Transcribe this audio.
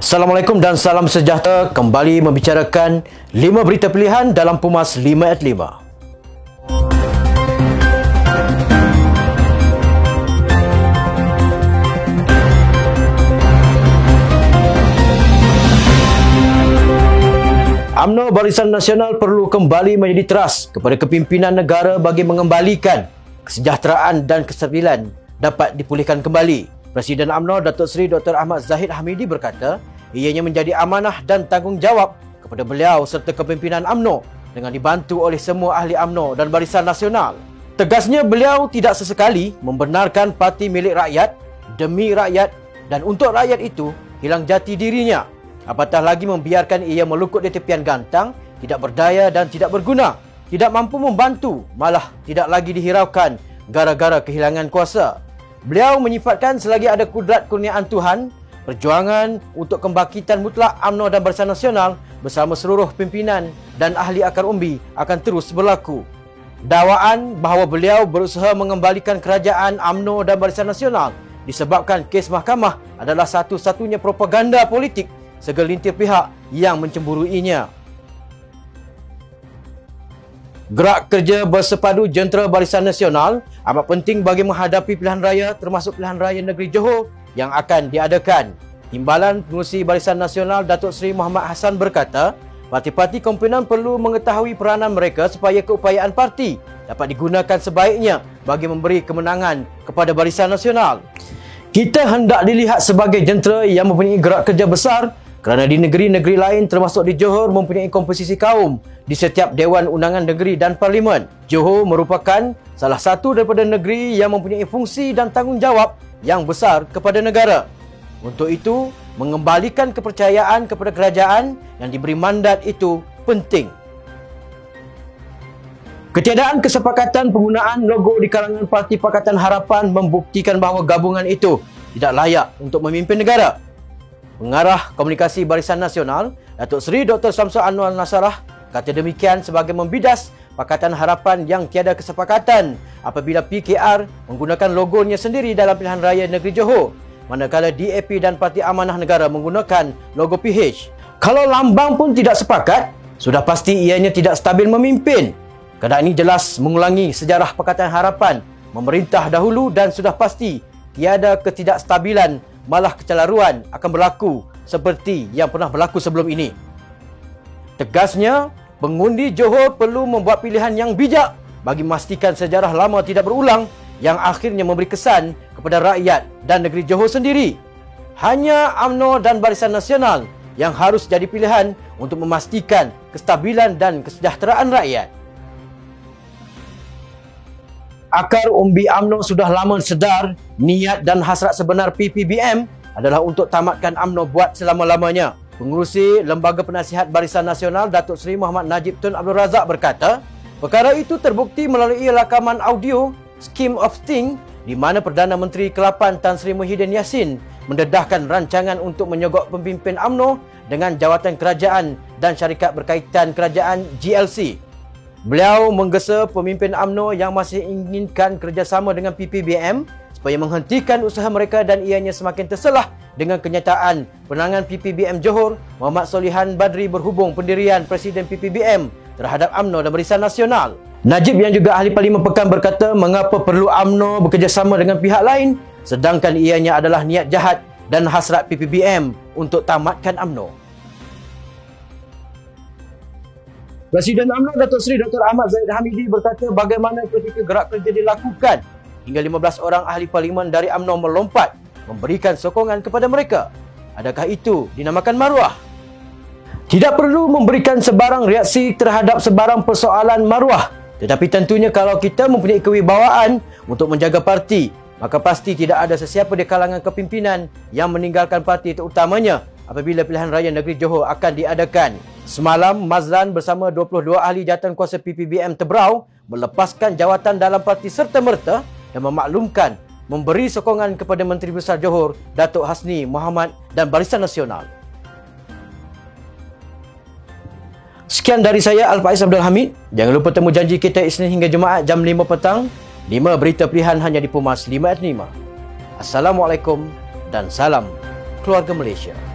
Assalamualaikum dan salam sejahtera kembali membicarakan 5 berita pilihan dalam Pumas 5 at 5. UMNO Barisan Nasional perlu kembali menjadi teras kepada kepimpinan negara bagi mengembalikan kesejahteraan dan kestabilan dapat dipulihkan kembali. Presiden UMNO Datuk Seri Dr. Ahmad Zahid Hamidi berkata, ianya menjadi amanah dan tanggungjawab kepada beliau serta kepimpinan UMNO dengan dibantu oleh semua ahli UMNO dan Barisan Nasional. Tegasnya beliau tidak sesekali membenarkan parti milik rakyat demi rakyat dan untuk rakyat itu hilang jati dirinya Apatah lagi membiarkan ia melukut di tepian gantang, tidak berdaya dan tidak berguna, tidak mampu membantu, malah tidak lagi dihiraukan gara-gara kehilangan kuasa. Beliau menyifatkan selagi ada kudrat kurniaan Tuhan, perjuangan untuk kembangkitan mutlak UMNO dan Barisan Nasional bersama seluruh pimpinan dan ahli akar umbi akan terus berlaku. Dakwaan bahawa beliau berusaha mengembalikan kerajaan UMNO dan Barisan Nasional disebabkan kes mahkamah adalah satu-satunya propaganda politik segelintir pihak yang mencemburuinya. Gerak kerja bersepadu jentera Barisan Nasional amat penting bagi menghadapi pilihan raya termasuk pilihan raya negeri Johor yang akan diadakan. Timbalan Pengurusi Barisan Nasional Datuk Seri Muhammad Hassan berkata, parti-parti komponen perlu mengetahui peranan mereka supaya keupayaan parti dapat digunakan sebaiknya bagi memberi kemenangan kepada Barisan Nasional. Kita hendak dilihat sebagai jentera yang mempunyai gerak kerja besar kerana di negeri-negeri lain termasuk di Johor mempunyai komposisi kaum di setiap Dewan Undangan Negeri dan Parlimen. Johor merupakan salah satu daripada negeri yang mempunyai fungsi dan tanggungjawab yang besar kepada negara. Untuk itu, mengembalikan kepercayaan kepada kerajaan yang diberi mandat itu penting. Ketiadaan kesepakatan penggunaan logo di kalangan Parti Pakatan Harapan membuktikan bahawa gabungan itu tidak layak untuk memimpin negara. Pengarah Komunikasi Barisan Nasional, Datuk Seri Dr. Samsul Anwar Nasarah kata demikian sebagai membidas Pakatan Harapan yang tiada kesepakatan apabila PKR menggunakan logonya sendiri dalam pilihan raya negeri Johor manakala DAP dan Parti Amanah Negara menggunakan logo PH. Kalau lambang pun tidak sepakat, sudah pasti ianya tidak stabil memimpin. Keadaan ini jelas mengulangi sejarah Pakatan Harapan memerintah dahulu dan sudah pasti tiada ketidakstabilan malah kecelaruan akan berlaku seperti yang pernah berlaku sebelum ini. Tegasnya, pengundi Johor perlu membuat pilihan yang bijak bagi memastikan sejarah lama tidak berulang yang akhirnya memberi kesan kepada rakyat dan negeri Johor sendiri. Hanya UMNO dan Barisan Nasional yang harus jadi pilihan untuk memastikan kestabilan dan kesejahteraan rakyat. Akar umbi UMNO sudah lama sedar niat dan hasrat sebenar PPBM adalah untuk tamatkan UMNO buat selama-lamanya. Pengurusi Lembaga Penasihat Barisan Nasional Datuk Seri Muhammad Najib Tun Abdul Razak berkata, perkara itu terbukti melalui rakaman audio Scheme of Thing di mana Perdana Menteri Kelapan Tan Sri Muhyiddin Yassin mendedahkan rancangan untuk menyogok pemimpin UMNO dengan jawatan kerajaan dan syarikat berkaitan kerajaan GLC. Beliau menggesa pemimpin AMNO yang masih inginkan kerjasama dengan PPBM supaya menghentikan usaha mereka dan ianya semakin terselah dengan kenyataan penangan PPBM Johor Muhammad Solihan Badri berhubung pendirian Presiden PPBM terhadap AMNO dan Barisan Nasional. Najib yang juga ahli Parlimen Pekan berkata mengapa perlu AMNO bekerjasama dengan pihak lain sedangkan ianya adalah niat jahat dan hasrat PPBM untuk tamatkan AMNO. Presiden UMNO Datuk Seri Dr. Ahmad Zaid Hamidi berkata bagaimana ketika gerak kerja dilakukan hingga 15 orang ahli parlimen dari UMNO melompat memberikan sokongan kepada mereka. Adakah itu dinamakan maruah? Tidak perlu memberikan sebarang reaksi terhadap sebarang persoalan maruah. Tetapi tentunya kalau kita mempunyai kewibawaan untuk menjaga parti, maka pasti tidak ada sesiapa di kalangan kepimpinan yang meninggalkan parti terutamanya apabila pilihan raya negeri Johor akan diadakan. Semalam, Mazlan bersama 22 ahli jawatan kuasa PPBM Tebrau melepaskan jawatan dalam parti serta-merta dan memaklumkan memberi sokongan kepada Menteri Besar Johor, Datuk Hasni Muhammad dan Barisan Nasional. Sekian dari saya, Al-Faiz Abdul Hamid. Jangan lupa temu janji kita Isnin hingga Jumaat jam 5 petang. 5 berita pilihan hanya di Pumas 5 at 5. Assalamualaikum dan salam keluarga Malaysia.